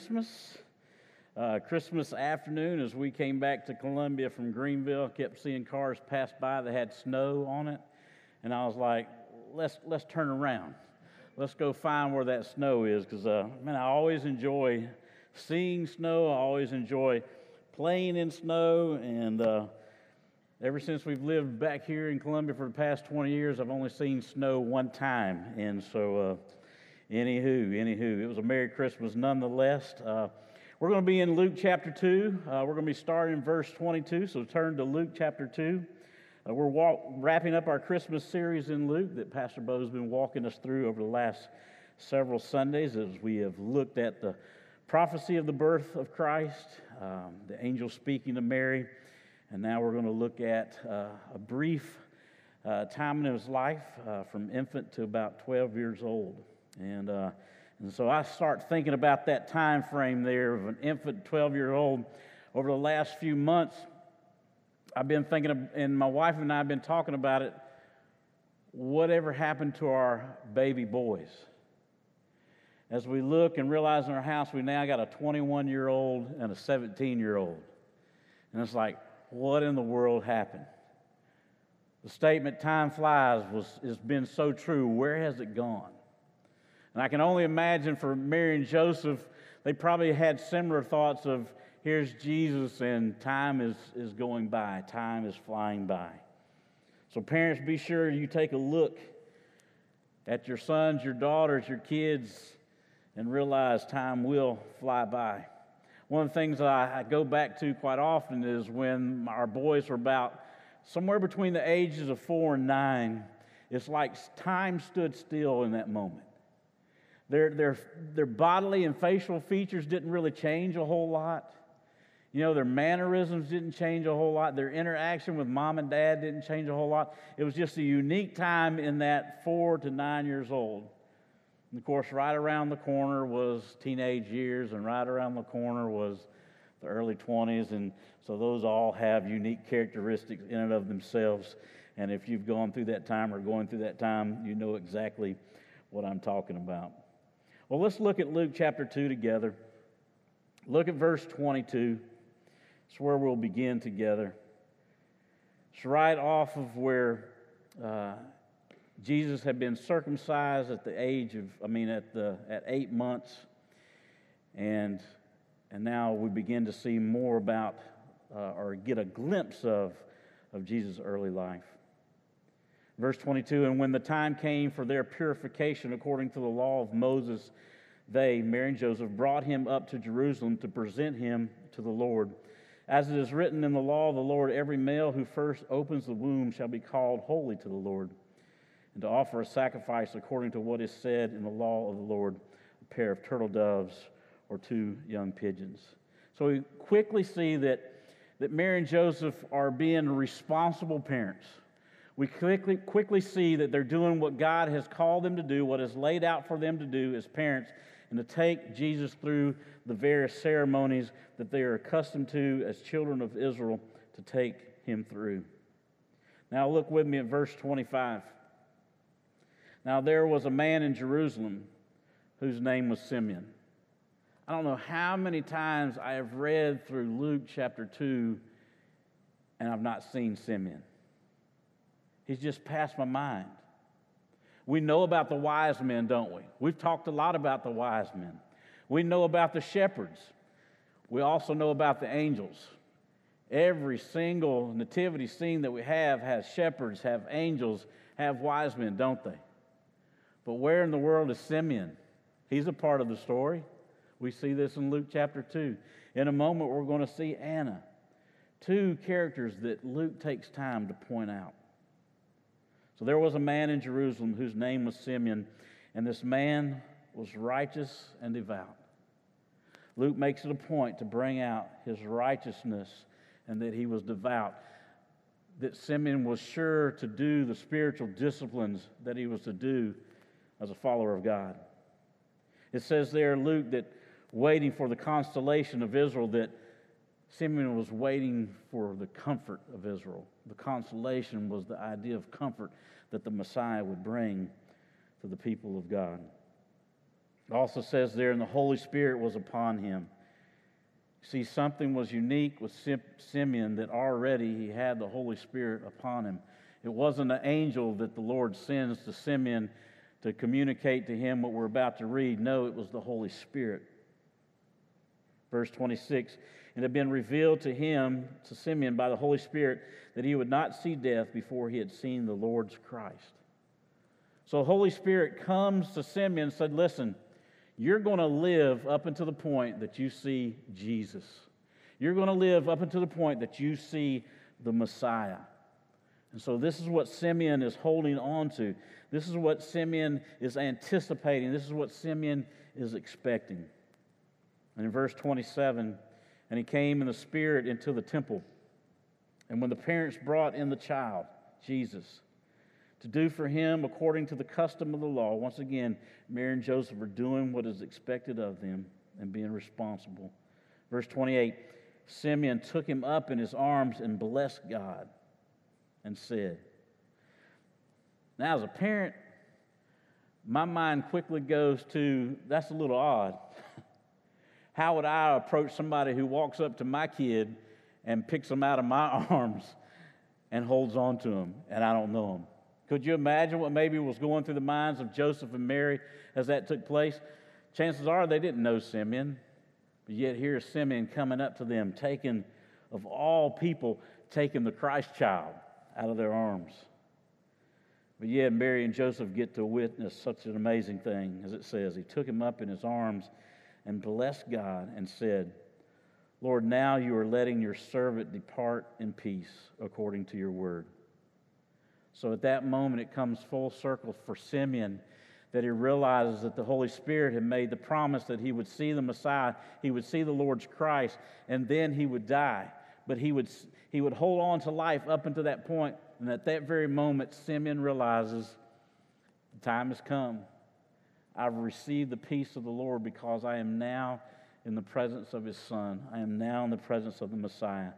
Christmas. Uh, Christmas afternoon, as we came back to Columbia from Greenville, kept seeing cars pass by that had snow on it, and I was like, "Let's let's turn around, let's go find where that snow is." Because uh, man, I always enjoy seeing snow. I always enjoy playing in snow, and uh, Ever since we've lived back here in Columbia for the past 20 years, I've only seen snow one time. And so, uh, anywho, anywho, it was a Merry Christmas nonetheless. Uh, we're going to be in Luke chapter 2. Uh, we're going to be starting in verse 22. So, turn to Luke chapter 2. Uh, we're walk, wrapping up our Christmas series in Luke that Pastor Bo's been walking us through over the last several Sundays as we have looked at the prophecy of the birth of Christ, um, the angel speaking to Mary. And now we're going to look at uh, a brief uh, time in his life uh, from infant to about 12 years old. And, uh, and so I start thinking about that time frame there of an infant, 12 year old. Over the last few months, I've been thinking, of, and my wife and I have been talking about it. Whatever happened to our baby boys? As we look and realize in our house, we now got a 21 year old and a 17 year old. And it's like, what in the world happened? The statement, time flies, was, has been so true. Where has it gone? And I can only imagine for Mary and Joseph, they probably had similar thoughts of here's Jesus and time is, is going by, time is flying by. So, parents, be sure you take a look at your sons, your daughters, your kids, and realize time will fly by. One of the things that I, go back to quite often is when our boys were about somewhere between the ages of four and nine. It's like time stood still in that moment. Their, their, their bodily and facial features didn't really change a whole lot. You know, their mannerisms didn't change a whole lot. Their interaction with mom and dad didn't change a whole lot. It was just a unique time in that four to nine years old. And of course, right around the corner was teenage years, and right around the corner was the early 20s. And so those all have unique characteristics in and of themselves. And if you've gone through that time or going through that time, you know exactly what I'm talking about. Well, let's look at Luke chapter 2 together. Look at verse 22. It's where we'll begin together. It's right off of where uh, Jesus had been circumcised at the age of, I mean, at, the, at eight months. And, and now we begin to see more about uh, or get a glimpse of, of Jesus' early life. Verse 22 And when the time came for their purification according to the law of Moses, they, Mary and Joseph, brought him up to Jerusalem to present him to the Lord. As it is written in the law of the Lord, every male who first opens the womb shall be called holy to the Lord and to offer a sacrifice according to what is said in the law of the Lord a pair of turtle doves or two young pigeons. So we quickly see that, that Mary and Joseph are being responsible parents. We quickly, quickly see that they're doing what God has called them to do, what is laid out for them to do as parents, and to take Jesus through the various ceremonies that they are accustomed to as children of Israel to take him through. Now, look with me at verse 25. Now, there was a man in Jerusalem whose name was Simeon. I don't know how many times I have read through Luke chapter 2 and I've not seen Simeon. He's just passed my mind. We know about the wise men, don't we? We've talked a lot about the wise men. We know about the shepherds. We also know about the angels. Every single nativity scene that we have has shepherds, have angels, have wise men, don't they? But where in the world is Simeon? He's a part of the story. We see this in Luke chapter 2. In a moment, we're going to see Anna. Two characters that Luke takes time to point out. So there was a man in Jerusalem whose name was Simeon, and this man was righteous and devout. Luke makes it a point to bring out his righteousness and that he was devout. That Simeon was sure to do the spiritual disciplines that he was to do as a follower of God. It says there, Luke, that waiting for the constellation of Israel, that Simeon was waiting for the comfort of Israel. The consolation was the idea of comfort that the Messiah would bring to the people of God. It also says there, and the Holy Spirit was upon him. See, something was unique with Simeon that already he had the Holy Spirit upon him. It wasn't an angel that the Lord sends to Simeon to communicate to him what we're about to read. No, it was the Holy Spirit. Verse 26 It had been revealed to him, to Simeon, by the Holy Spirit, that he would not see death before he had seen the Lord's Christ. So, Holy Spirit comes to Simeon and said, Listen, you're going to live up until the point that you see Jesus. You're going to live up until the point that you see the Messiah. And so, this is what Simeon is holding on to. This is what Simeon is anticipating. This is what Simeon is expecting. And in verse 27, and he came in the Spirit into the temple. And when the parents brought in the child, Jesus, to do for him according to the custom of the law, once again, Mary and Joseph are doing what is expected of them and being responsible. Verse 28 Simeon took him up in his arms and blessed God and said, Now, as a parent, my mind quickly goes to that's a little odd. How would I approach somebody who walks up to my kid and picks them out of my arms and holds on to them and I don't know them? Could you imagine what maybe was going through the minds of Joseph and Mary as that took place? Chances are they didn't know Simeon, but yet here's Simeon coming up to them, taking, of all people, taking the Christ child out of their arms. But yet, Mary and Joseph get to witness such an amazing thing, as it says. He took him up in his arms and blessed God and said, Lord, now you are letting your servant depart in peace according to your word. So at that moment, it comes full circle for Simeon that he realizes that the Holy Spirit had made the promise that he would see the Messiah, he would see the Lord's Christ, and then he would die. But he would, he would hold on to life up until that point, and at that very moment, Simeon realizes the time has come. I've received the peace of the Lord because I am now in the presence of his Son. I am now in the presence of the Messiah.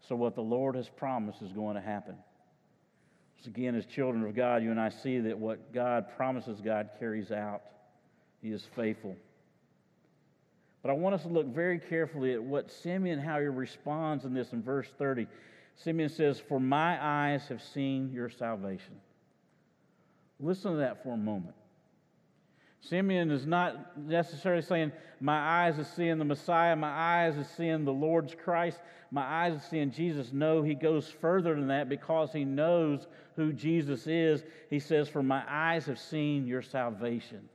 So, what the Lord has promised is going to happen. So, again, as children of God, you and I see that what God promises, God carries out. He is faithful. But I want us to look very carefully at what Simeon, how he responds in this in verse 30. Simeon says, For my eyes have seen your salvation. Listen to that for a moment. Simeon is not necessarily saying, My eyes are seeing the Messiah, my eyes are seeing the Lord's Christ, my eyes are seeing Jesus. No, he goes further than that because he knows who Jesus is. He says, For my eyes have seen your salvation.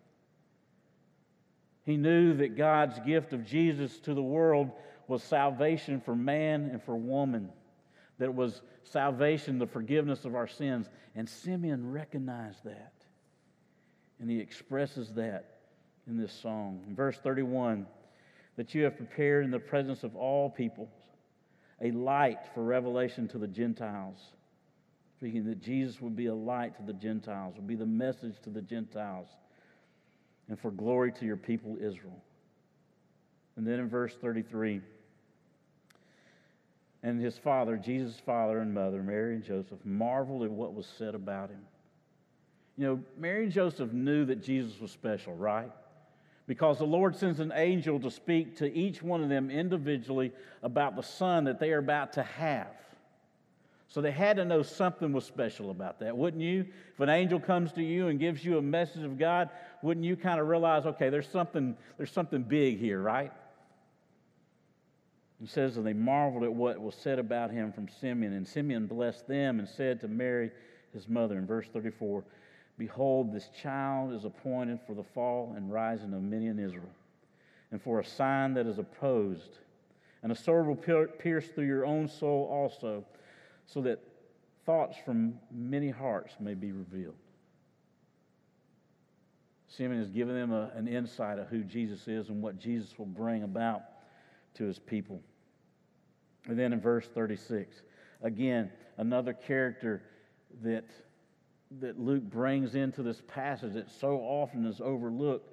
He knew that God's gift of Jesus to the world was salvation for man and for woman, that was salvation, the forgiveness of our sins. And Simeon recognized that. And he expresses that in this song. In verse 31, that you have prepared in the presence of all peoples a light for revelation to the Gentiles. Speaking that Jesus would be a light to the Gentiles, would be the message to the Gentiles, and for glory to your people Israel. And then in verse 33, and his father, Jesus' father and mother, Mary and Joseph, marveled at what was said about him. You know, Mary and Joseph knew that Jesus was special, right? Because the Lord sends an angel to speak to each one of them individually about the son that they are about to have. So they had to know something was special about that, wouldn't you? If an angel comes to you and gives you a message of God, wouldn't you kind of realize, okay, there's something, there's something big here, right? He says, and they marveled at what was said about him from Simeon. And Simeon blessed them and said to Mary, his mother, in verse 34, Behold, this child is appointed for the fall and rising of many in Israel, and for a sign that is opposed. And a sword will pierce through your own soul also, so that thoughts from many hearts may be revealed. Simeon is giving them a, an insight of who Jesus is and what Jesus will bring about to his people. And then in verse 36, again, another character that, that Luke brings into this passage that so often is overlooked,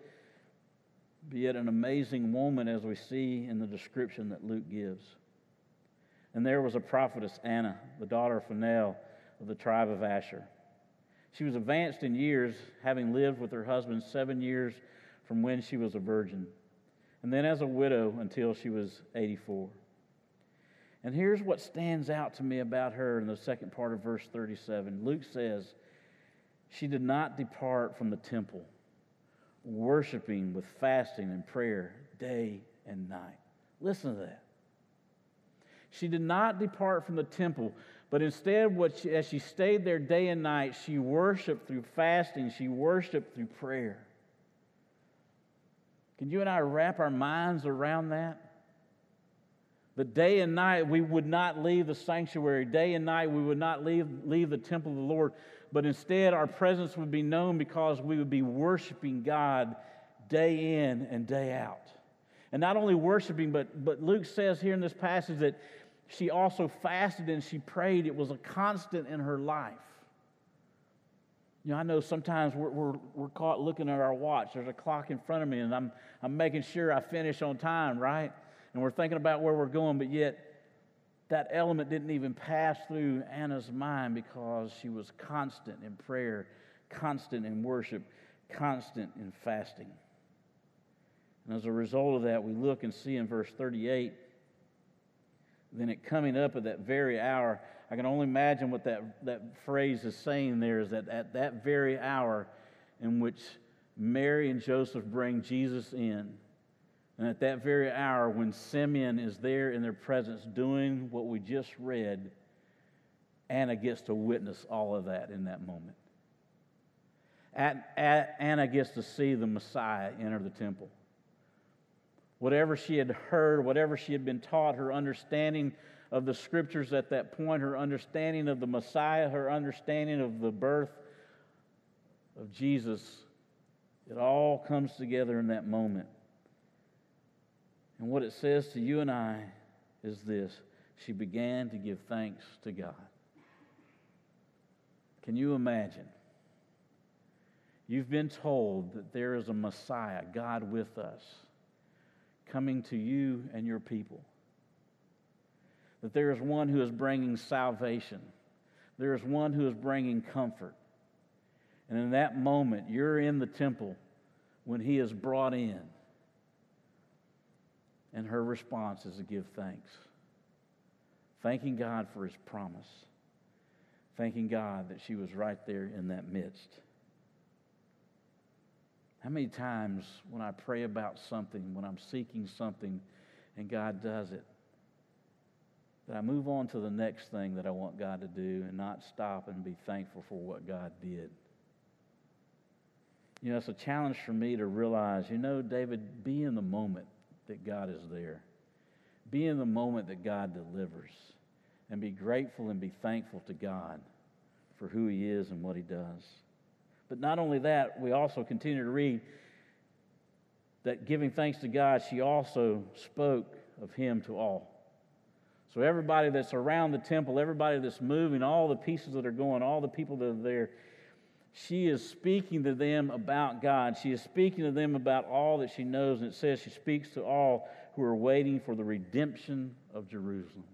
be it an amazing moment as we see in the description that Luke gives. And there was a prophetess, Anna, the daughter of Phanuel of the tribe of Asher. She was advanced in years, having lived with her husband seven years from when she was a virgin, and then as a widow until she was 84. And here's what stands out to me about her in the second part of verse 37. Luke says, She did not depart from the temple, worshiping with fasting and prayer day and night. Listen to that. She did not depart from the temple, but instead, what she, as she stayed there day and night, she worshiped through fasting, she worshiped through prayer. Can you and I wrap our minds around that? The day and night we would not leave the sanctuary. Day and night we would not leave, leave the temple of the Lord, but instead our presence would be known because we would be worshiping God day in and day out. And not only worshiping, but, but Luke says here in this passage that she also fasted and she prayed. It was a constant in her life. You know, I know sometimes we're, we're, we're caught looking at our watch. There's a clock in front of me, and I'm, I'm making sure I finish on time, right? And we're thinking about where we're going, but yet that element didn't even pass through Anna's mind because she was constant in prayer, constant in worship, constant in fasting. And as a result of that, we look and see in verse 38 then it coming up at that very hour, I can only imagine what that, that phrase is saying there is that at that very hour in which Mary and Joseph bring Jesus in, and at that very hour when Simeon is there in their presence doing what we just read, Anna gets to witness all of that in that moment. At, at, Anna gets to see the Messiah enter the temple whatever she had heard, whatever she had been taught, her understanding of the scriptures at that point, her understanding of the Messiah, her understanding of the birth of Jesus, it all comes together in that moment. And what it says to you and I is this she began to give thanks to God. Can you imagine? You've been told that there is a Messiah, God with us coming to you and your people. That there is one who is bringing salvation, there is one who is bringing comfort. And in that moment, you're in the temple when he is brought in. And her response is to give thanks. Thanking God for his promise. Thanking God that she was right there in that midst. How many times when I pray about something, when I'm seeking something, and God does it, that I move on to the next thing that I want God to do and not stop and be thankful for what God did? You know, it's a challenge for me to realize, you know, David, be in the moment that God is there. Be in the moment that God delivers. And be grateful and be thankful to God for who He is and what He does. But not only that, we also continue to read that giving thanks to God, she also spoke of him to all. So, everybody that's around the temple, everybody that's moving, all the pieces that are going, all the people that are there, she is speaking to them about God. She is speaking to them about all that she knows. And it says she speaks to all who are waiting for the redemption of Jerusalem.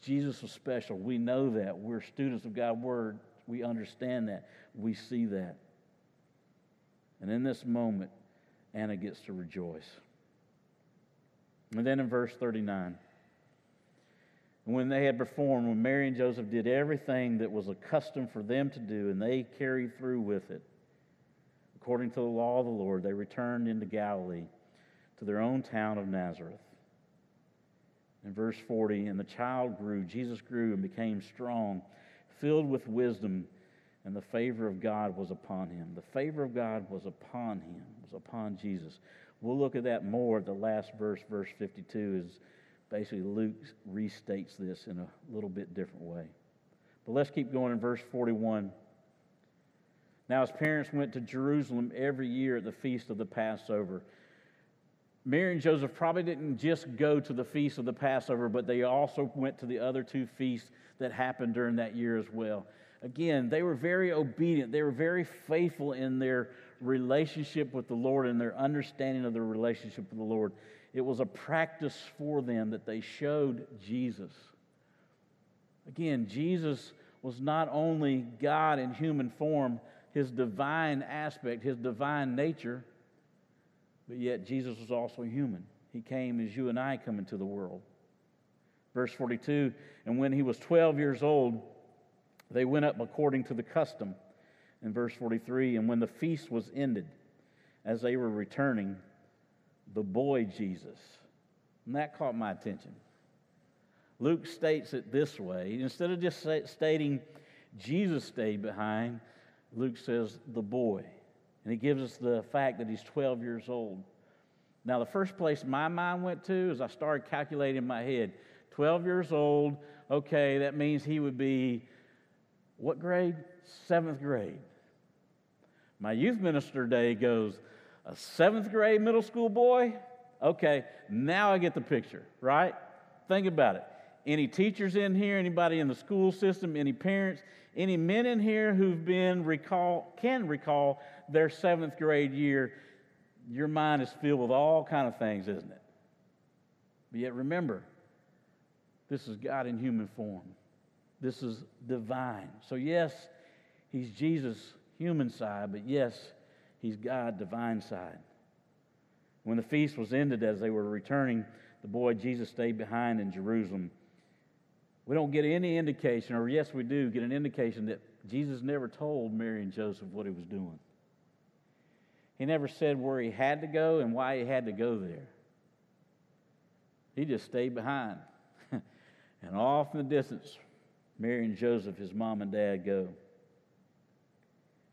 Jesus was special. We know that. We're students of God's Word. We understand that. We see that. And in this moment, Anna gets to rejoice. And then in verse 39, when they had performed, when Mary and Joseph did everything that was accustomed for them to do, and they carried through with it, according to the law of the Lord, they returned into Galilee to their own town of Nazareth. In verse 40, and the child grew, Jesus grew and became strong filled with wisdom, and the favor of God was upon him. The favor of God was upon him, was upon Jesus. We'll look at that more at the last verse, verse 52, is basically Luke restates this in a little bit different way. But let's keep going in verse 41. Now, his parents went to Jerusalem every year at the feast of the Passover. Mary and Joseph probably didn't just go to the feast of the Passover, but they also went to the other two feasts that happened during that year as well. Again, they were very obedient. They were very faithful in their relationship with the Lord and their understanding of their relationship with the Lord. It was a practice for them that they showed Jesus. Again, Jesus was not only God in human form, his divine aspect, his divine nature, but yet Jesus was also human. He came as you and I come into the world. Verse 42 And when he was 12 years old, they went up according to the custom. In verse 43 And when the feast was ended, as they were returning, the boy Jesus. And that caught my attention. Luke states it this way instead of just stating Jesus stayed behind, Luke says the boy. And he gives us the fact that he's 12 years old. Now, the first place my mind went to is I started calculating in my head 12 years old, okay, that means he would be what grade? Seventh grade. My youth minister day goes, a seventh grade middle school boy? Okay, now I get the picture, right? Think about it. Any teachers in here, anybody in the school system, any parents, any men in here who've been recall can recall their seventh grade year, your mind is filled with all kind of things, isn't it? But yet remember, this is God in human form. This is divine. So yes, he's Jesus human side, but yes, he's God divine side. When the feast was ended as they were returning, the boy Jesus stayed behind in Jerusalem we don't get any indication, or yes, we do get an indication that Jesus never told Mary and Joseph what he was doing. He never said where he had to go and why he had to go there. He just stayed behind. and off in the distance, Mary and Joseph, his mom and dad, go.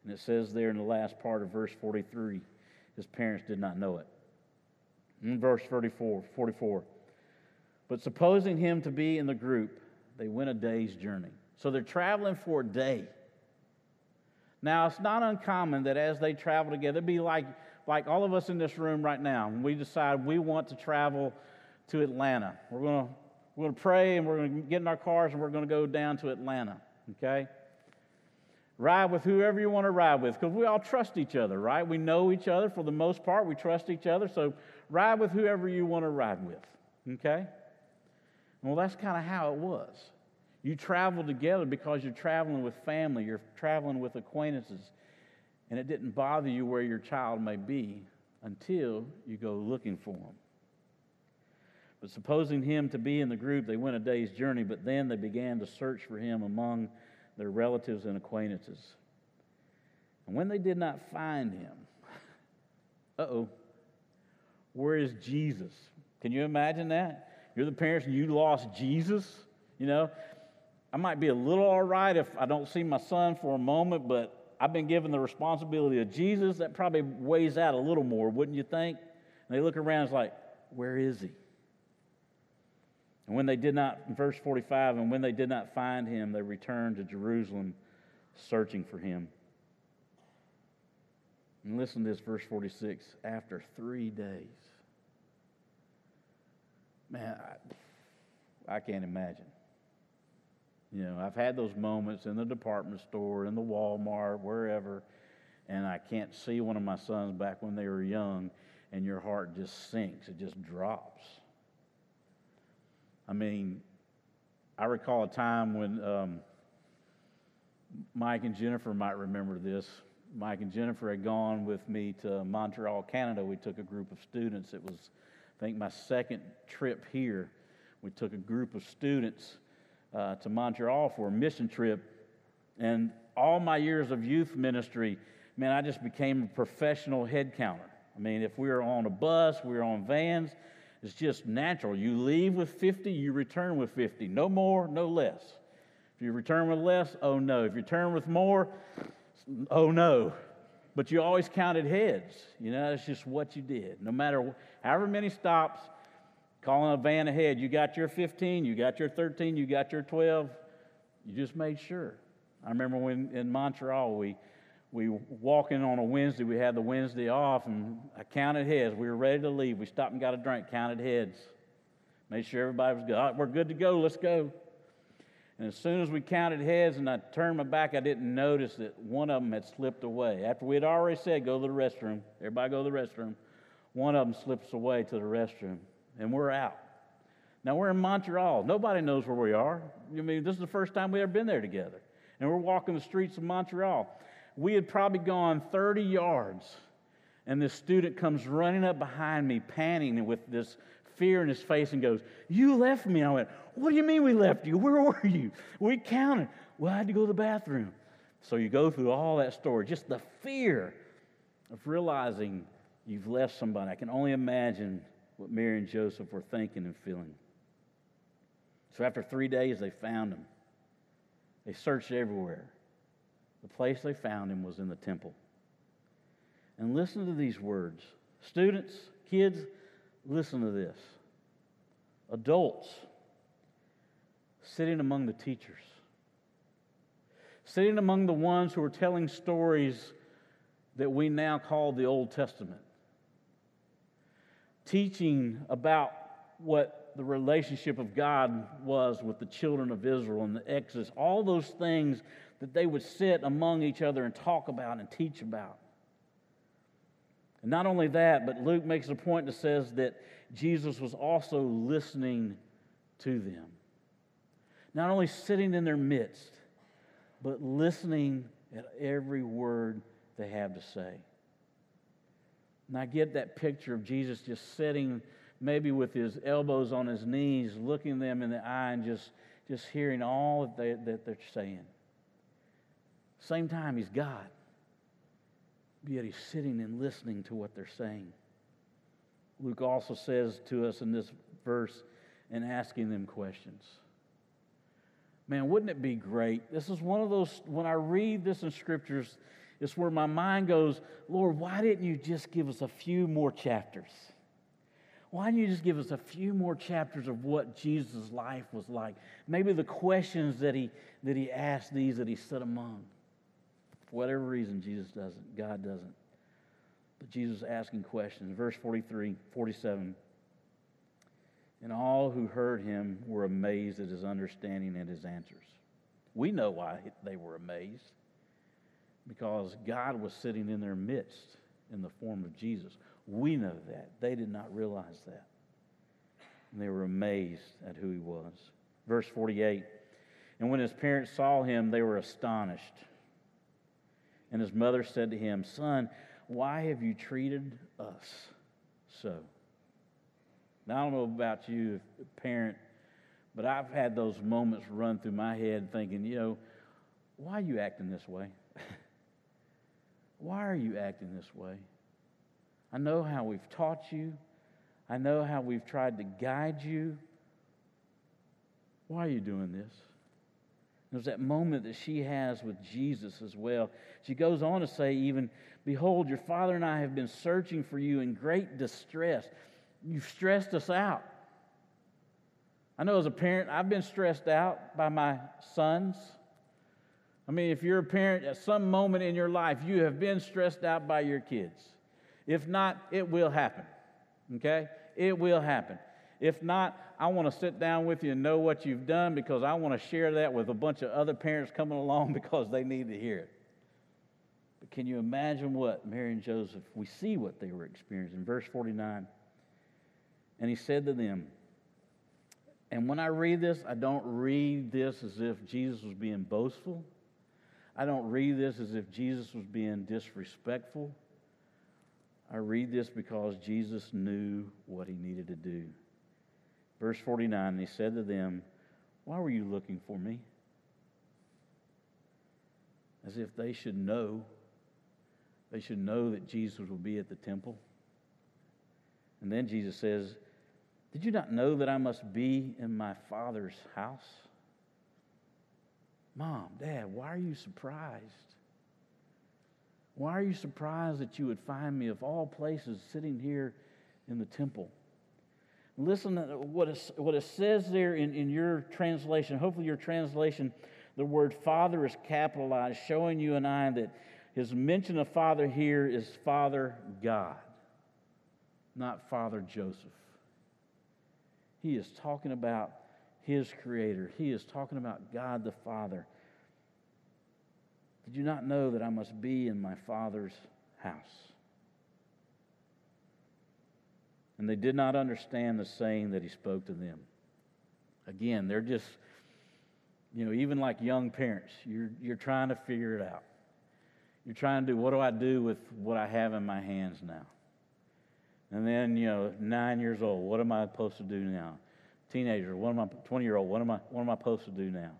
And it says there in the last part of verse 43, his parents did not know it. In verse 44, 44, but supposing him to be in the group, they went a day's journey. So they're traveling for a day. Now, it's not uncommon that as they travel together, it'd be like, like all of us in this room right now, when we decide we want to travel to Atlanta. We're going to we're going to pray and we're going to get in our cars and we're going to go down to Atlanta, okay? Ride with whoever you want to ride with because we all trust each other, right? We know each other for the most part. We trust each other. So ride with whoever you want to ride with, okay? Well, that's kind of how it was. You travel together because you're traveling with family, you're traveling with acquaintances, and it didn't bother you where your child may be until you go looking for him. But supposing him to be in the group, they went a day's journey, but then they began to search for him among their relatives and acquaintances. And when they did not find him, uh oh, where is Jesus? Can you imagine that? You're the parents and you lost Jesus, you know. I might be a little all right if I don't see my son for a moment, but I've been given the responsibility of Jesus. That probably weighs out a little more, wouldn't you think? And they look around, it's like, where is he? And when they did not, verse 45, and when they did not find him, they returned to Jerusalem searching for him. And listen to this, verse 46 after three days man, I, I can't imagine. You know, I've had those moments in the department store, in the Walmart, wherever, and I can't see one of my sons back when they were young, and your heart just sinks. It just drops. I mean, I recall a time when um, Mike and Jennifer might remember this. Mike and Jennifer had gone with me to Montreal, Canada. We took a group of students. It was I think my second trip here, we took a group of students uh, to Montreal for a mission trip. And all my years of youth ministry, man, I just became a professional head counter. I mean, if we were on a bus, we were on vans, it's just natural. You leave with 50, you return with 50. No more, no less. If you return with less, oh no. If you return with more, oh no. But you always counted heads. You know, it's just what you did. No matter however many stops, calling a van ahead, you got your 15, you got your 13, you got your 12. You just made sure. I remember when in Montreal we we walk in on a Wednesday. We had the Wednesday off, and I counted heads. We were ready to leave. We stopped and got a drink, counted heads, made sure everybody was good. We're good to go. Let's go. And as soon as we counted heads and I turned my back, I didn't notice that one of them had slipped away. After we had already said, go to the restroom, everybody go to the restroom, one of them slips away to the restroom, and we're out. Now we're in Montreal. Nobody knows where we are. I mean, this is the first time we ever been there together. And we're walking the streets of Montreal. We had probably gone 30 yards, and this student comes running up behind me, panting with this fear in his face, and goes, You left me. I went, what do you mean we left you? Where were you? We counted. Well, I had to go to the bathroom. So you go through all that story, just the fear of realizing you've left somebody. I can only imagine what Mary and Joseph were thinking and feeling. So after three days, they found him. They searched everywhere. The place they found him was in the temple. And listen to these words. Students, kids, listen to this. Adults, sitting among the teachers, sitting among the ones who are telling stories that we now call the Old Testament, teaching about what the relationship of God was with the children of Israel and the Exodus, all those things that they would sit among each other and talk about and teach about. And not only that, but Luke makes a point that says that Jesus was also listening to them not only sitting in their midst, but listening at every word they have to say. And I get that picture of Jesus just sitting, maybe with his elbows on his knees, looking them in the eye and just, just hearing all that, they, that they're saying. Same time, he's God. Yet he's sitting and listening to what they're saying. Luke also says to us in this verse, and asking them questions. Man, wouldn't it be great? This is one of those, when I read this in scriptures, it's where my mind goes, Lord, why didn't you just give us a few more chapters? Why don't you just give us a few more chapters of what Jesus' life was like? Maybe the questions that he, that he asked these that he set among. For whatever reason, Jesus doesn't, God doesn't. But Jesus asking questions. Verse 43, 47. And all who heard him were amazed at his understanding and his answers. We know why they were amazed because God was sitting in their midst in the form of Jesus. We know that. They did not realize that. And they were amazed at who he was. Verse 48 And when his parents saw him, they were astonished. And his mother said to him, Son, why have you treated us so? Now, I don't know about you, parent, but I've had those moments run through my head thinking, you know, why are you acting this way? why are you acting this way? I know how we've taught you. I know how we've tried to guide you. Why are you doing this? There's that moment that she has with Jesus as well. She goes on to say, even, Behold, your father and I have been searching for you in great distress. You've stressed us out. I know as a parent, I've been stressed out by my sons. I mean, if you're a parent at some moment in your life, you have been stressed out by your kids. If not, it will happen. Okay? It will happen. If not, I want to sit down with you and know what you've done because I want to share that with a bunch of other parents coming along because they need to hear it. But can you imagine what Mary and Joseph, we see what they were experiencing. Verse 49. And he said to them, and when I read this, I don't read this as if Jesus was being boastful. I don't read this as if Jesus was being disrespectful. I read this because Jesus knew what he needed to do. Verse 49, he said to them, Why were you looking for me? As if they should know. They should know that Jesus will be at the temple. And then Jesus says, did you not know that I must be in my Father's house? Mom, Dad, why are you surprised? Why are you surprised that you would find me, of all places, sitting here in the temple? Listen to what it, what it says there in, in your translation. Hopefully, your translation, the word Father is capitalized, showing you and I that His mention of Father here is Father God, not Father Joseph. He is talking about his Creator, he is talking about God the Father. Did you not know that I must be in my Father's house? And they did not understand the saying that he spoke to them. Again, they're just, you know, even like young parents, you're, you're trying to figure it out. You're trying to do what do I do with what I have in my hands now? And then, you know, nine years old, what am I supposed to do now? Teenager, what am I, 20 year old, what am I, what am I supposed to do now?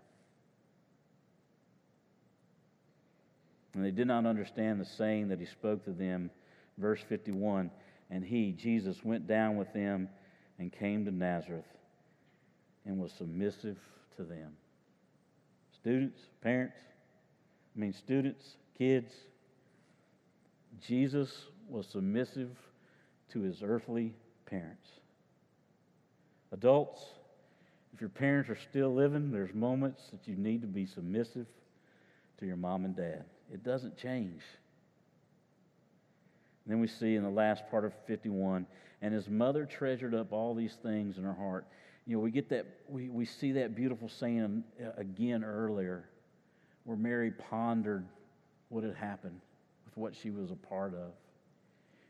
And they did not understand the saying that he spoke to them. Verse 51 And he, Jesus, went down with them and came to Nazareth and was submissive to them. Students, parents, I mean, students, kids, Jesus was submissive to his earthly parents. Adults, if your parents are still living, there's moments that you need to be submissive to your mom and dad. It doesn't change. And then we see in the last part of 51, and his mother treasured up all these things in her heart. You know, we get that, we, we see that beautiful saying um, uh, again earlier where Mary pondered what had happened with what she was a part of.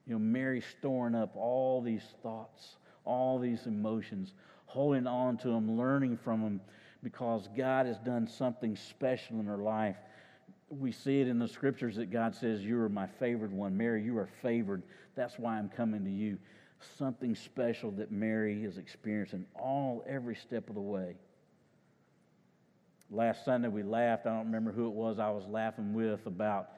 You know, Mary storing up all these thoughts, all these emotions, holding on to them, learning from them, because God has done something special in her life we see it in the scriptures that God says, You are my favored one. Mary, you are favored. That's why I'm coming to you. Something special that Mary is experiencing all every step of the way. Last Sunday we laughed. I don't remember who it was I was laughing with about,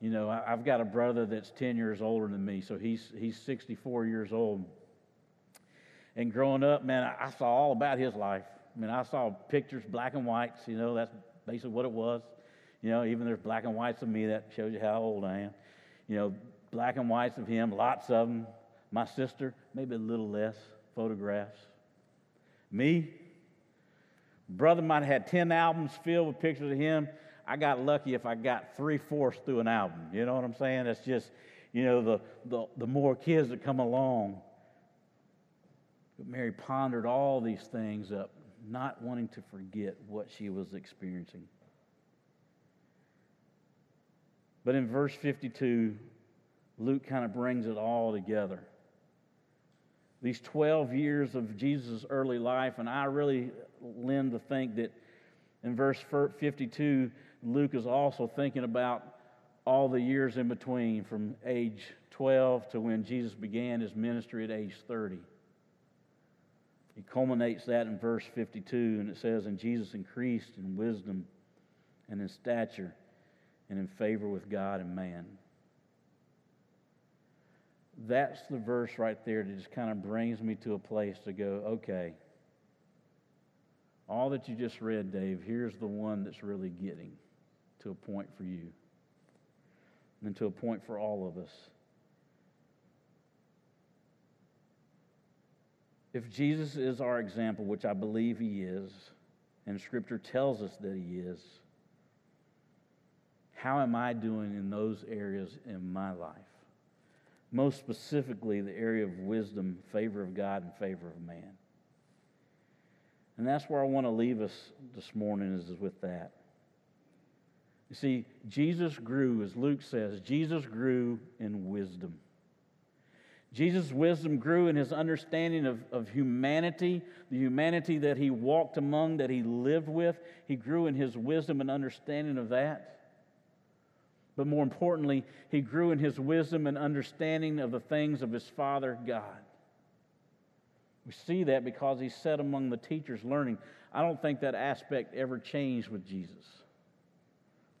you know, I've got a brother that's 10 years older than me, so he's, he's 64 years old. And growing up, man, I saw all about his life. I mean, I saw pictures, black and whites, you know, that's basically what it was. You know, even there's black and whites of me that shows you how old I am. You know, black and whites of him, lots of them. My sister, maybe a little less photographs. Me, brother might have had 10 albums filled with pictures of him. I got lucky if I got three fourths through an album. You know what I'm saying? That's just, you know, the, the, the more kids that come along. But Mary pondered all these things up, not wanting to forget what she was experiencing. But in verse 52, Luke kind of brings it all together. These 12 years of Jesus' early life, and I really lend to think that in verse 52, Luke is also thinking about all the years in between from age 12 to when Jesus began his ministry at age 30. He culminates that in verse 52, and it says, And Jesus increased in wisdom and in stature and in favor with God and man. That's the verse right there that just kind of brings me to a place to go, okay, all that you just read, Dave, here's the one that's really getting to a point for you and to a point for all of us. If Jesus is our example, which I believe he is, and Scripture tells us that he is, how am I doing in those areas in my life? Most specifically, the area of wisdom, favor of God, and favor of man. And that's where I want to leave us this morning is with that. You see, Jesus grew, as Luke says, Jesus grew in wisdom. Jesus' wisdom grew in his understanding of, of humanity, the humanity that he walked among, that he lived with. He grew in his wisdom and understanding of that. But more importantly, he grew in his wisdom and understanding of the things of his Father God. We see that because he sat among the teachers learning. I don't think that aspect ever changed with Jesus.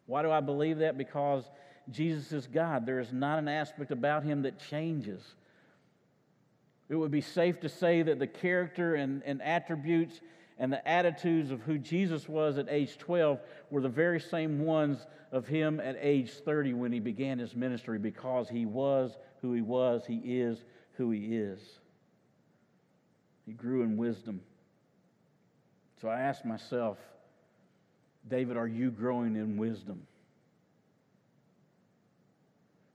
Why do I believe that? Because Jesus is God. There is not an aspect about him that changes. It would be safe to say that the character and, and attributes and the attitudes of who Jesus was at age 12 were the very same ones of him at age 30 when he began his ministry because he was who he was, he is who he is. He grew in wisdom. So I asked myself, David, are you growing in wisdom?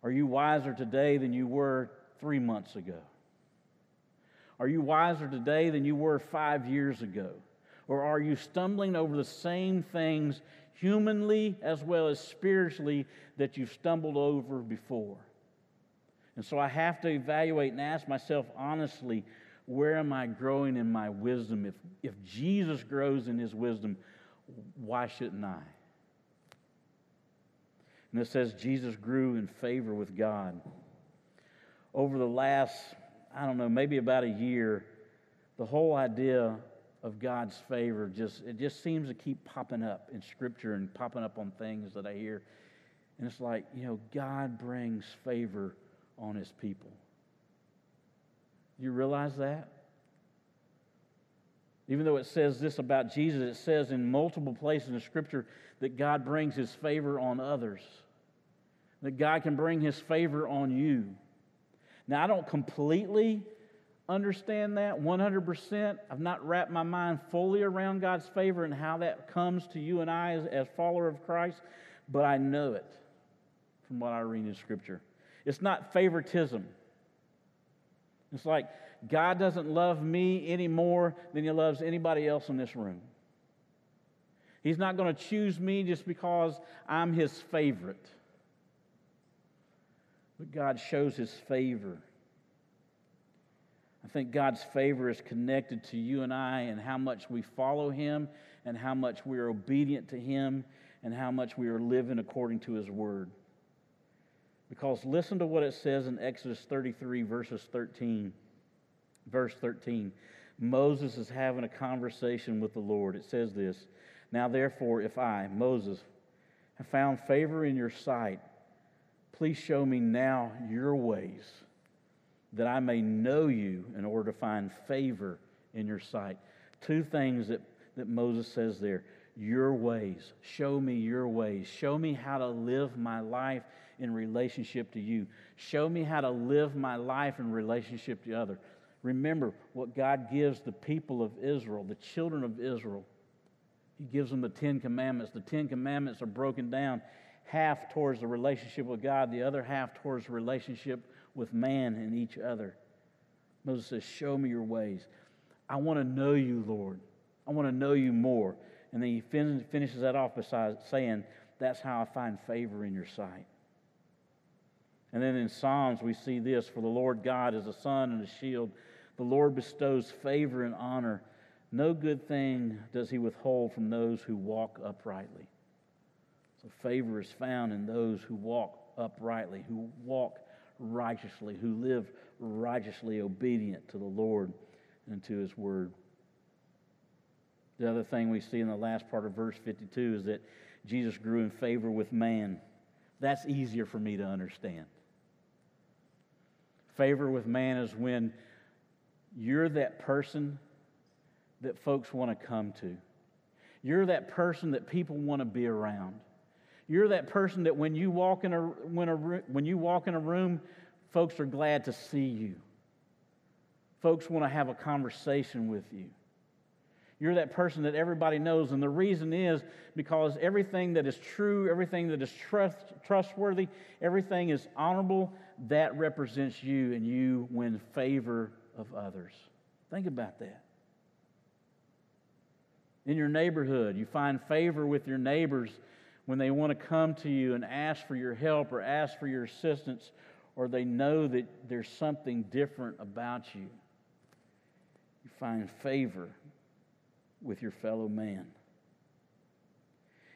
Are you wiser today than you were three months ago? Are you wiser today than you were five years ago? Or are you stumbling over the same things humanly as well as spiritually that you've stumbled over before? And so I have to evaluate and ask myself honestly where am I growing in my wisdom? If, if Jesus grows in his wisdom, why shouldn't I? And it says Jesus grew in favor with God. Over the last, I don't know, maybe about a year, the whole idea of God's favor just it just seems to keep popping up in scripture and popping up on things that I hear. And it's like, you know, God brings favor on his people. You realize that? Even though it says this about Jesus, it says in multiple places in Scripture that God brings His favor on others, that God can bring His favor on you. Now, I don't completely understand that 100%. I've not wrapped my mind fully around God's favor and how that comes to you and I as, as follower of Christ, but I know it from what I read in Scripture. It's not favoritism. It's like God doesn't love me any more than He loves anybody else in this room. He's not going to choose me just because I'm His favorite. But God shows His favor. I think God's favor is connected to you and I and how much we follow Him and how much we are obedient to Him and how much we are living according to His Word. Because listen to what it says in Exodus 33, verses 13. Verse 13. Moses is having a conversation with the Lord. It says this Now, therefore, if I, Moses, have found favor in your sight, please show me now your ways, that I may know you in order to find favor in your sight. Two things that, that Moses says there your ways. Show me your ways. Show me how to live my life in relationship to you. Show me how to live my life in relationship to other. Remember what God gives the people of Israel, the children of Israel. He gives them the Ten Commandments. The Ten Commandments are broken down half towards the relationship with God, the other half towards the relationship with man and each other. Moses says, Show me your ways. I want to know you, Lord. I want to know you more. And then he finishes that off by saying, That's how I find favor in your sight. And then in Psalms, we see this For the Lord God is a sun and a shield. The Lord bestows favor and honor. No good thing does he withhold from those who walk uprightly. So favor is found in those who walk uprightly, who walk righteously, who live righteously obedient to the Lord and to his word. The other thing we see in the last part of verse 52 is that Jesus grew in favor with man. That's easier for me to understand. Favor with man is when you're that person that folks want to come to. You're that person that people want to be around. You're that person that when you walk in a when a when you walk in a room, folks are glad to see you. Folks want to have a conversation with you. You're that person that everybody knows. And the reason is because everything that is true, everything that is trust, trustworthy, everything is honorable, that represents you, and you win favor of others. Think about that. In your neighborhood, you find favor with your neighbors when they want to come to you and ask for your help or ask for your assistance, or they know that there's something different about you. You find favor with your fellow man.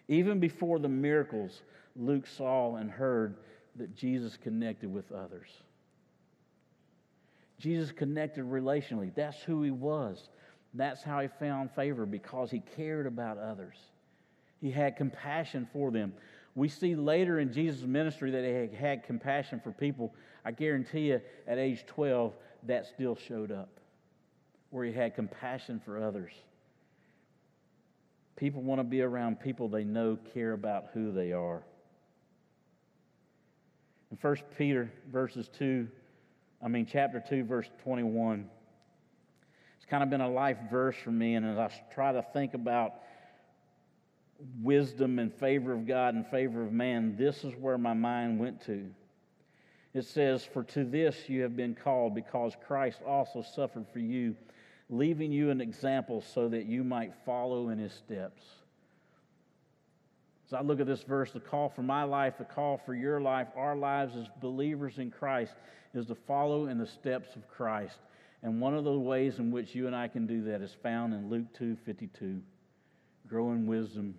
Even before the miracles, Luke saw and heard that Jesus connected with others. Jesus connected relationally. That's who he was. That's how he found favor because he cared about others. He had compassion for them. We see later in Jesus' ministry that he had compassion for people. I guarantee you, at age 12, that still showed up, where he had compassion for others. People want to be around people they know care about who they are. In 1 Peter verses 2, I mean chapter 2, verse 21, it's kind of been a life verse for me, and as I try to think about wisdom and favor of God and favor of man, this is where my mind went to. It says, For to this you have been called, because Christ also suffered for you, leaving you an example so that you might follow in his steps. As I look at this verse, the call for my life, the call for your life, our lives as believers in Christ, is to follow in the steps of Christ. And one of the ways in which you and I can do that is found in Luke 2 52. Grow in wisdom,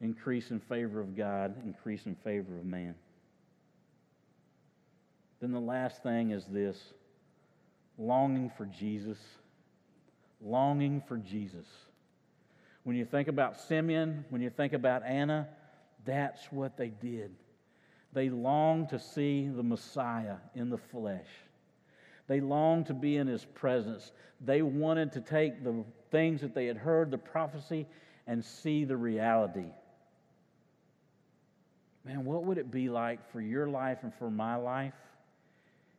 increase in favor of God, increase in favor of man. Then the last thing is this longing for Jesus. Longing for Jesus. When you think about Simeon, when you think about Anna, that's what they did. They longed to see the Messiah in the flesh. They longed to be in his presence. They wanted to take the things that they had heard, the prophecy, and see the reality. Man, what would it be like for your life and for my life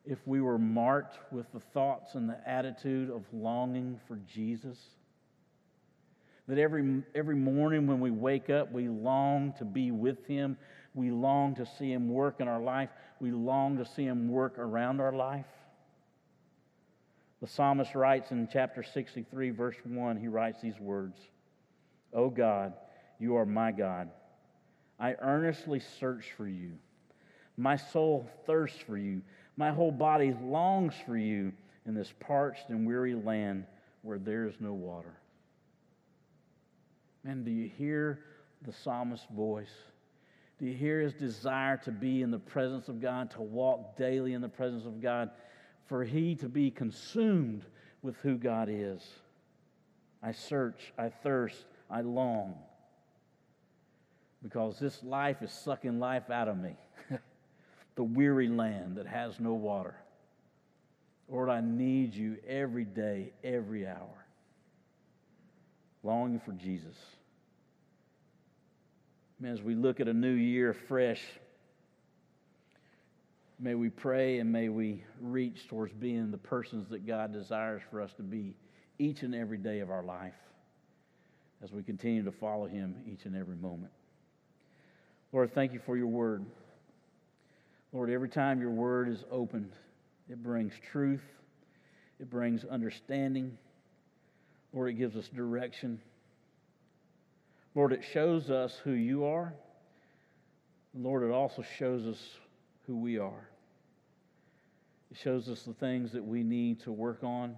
if we were marked with the thoughts and the attitude of longing for Jesus? That every, every morning when we wake up, we long to be with Him. We long to see Him work in our life. We long to see Him work around our life. The psalmist writes in chapter 63, verse 1, he writes these words O God, you are my God. I earnestly search for you. My soul thirsts for you. My whole body longs for you in this parched and weary land where there is no water. Man, do you hear the psalmist's voice? Do you hear his desire to be in the presence of God, to walk daily in the presence of God, for he to be consumed with who God is? I search, I thirst, I long, because this life is sucking life out of me. the weary land that has no water. Lord, I need you every day, every hour longing for Jesus. As we look at a new year fresh, may we pray and may we reach towards being the persons that God desires for us to be each and every day of our life as we continue to follow Him each and every moment. Lord, thank you for your word. Lord, every time your word is opened, it brings truth, it brings understanding. Lord, it gives us direction. Lord, it shows us who you are. Lord, it also shows us who we are. It shows us the things that we need to work on.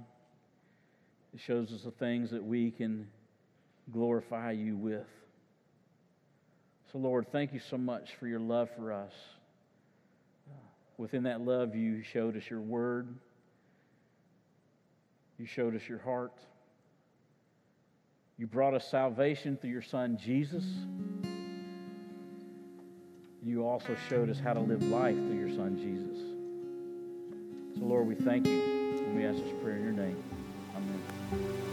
It shows us the things that we can glorify you with. So, Lord, thank you so much for your love for us. Within that love, you showed us your word, you showed us your heart. You brought us salvation through your Son, Jesus. You also showed us how to live life through your Son, Jesus. So, Lord, we thank you and we ask this prayer in your name. Amen.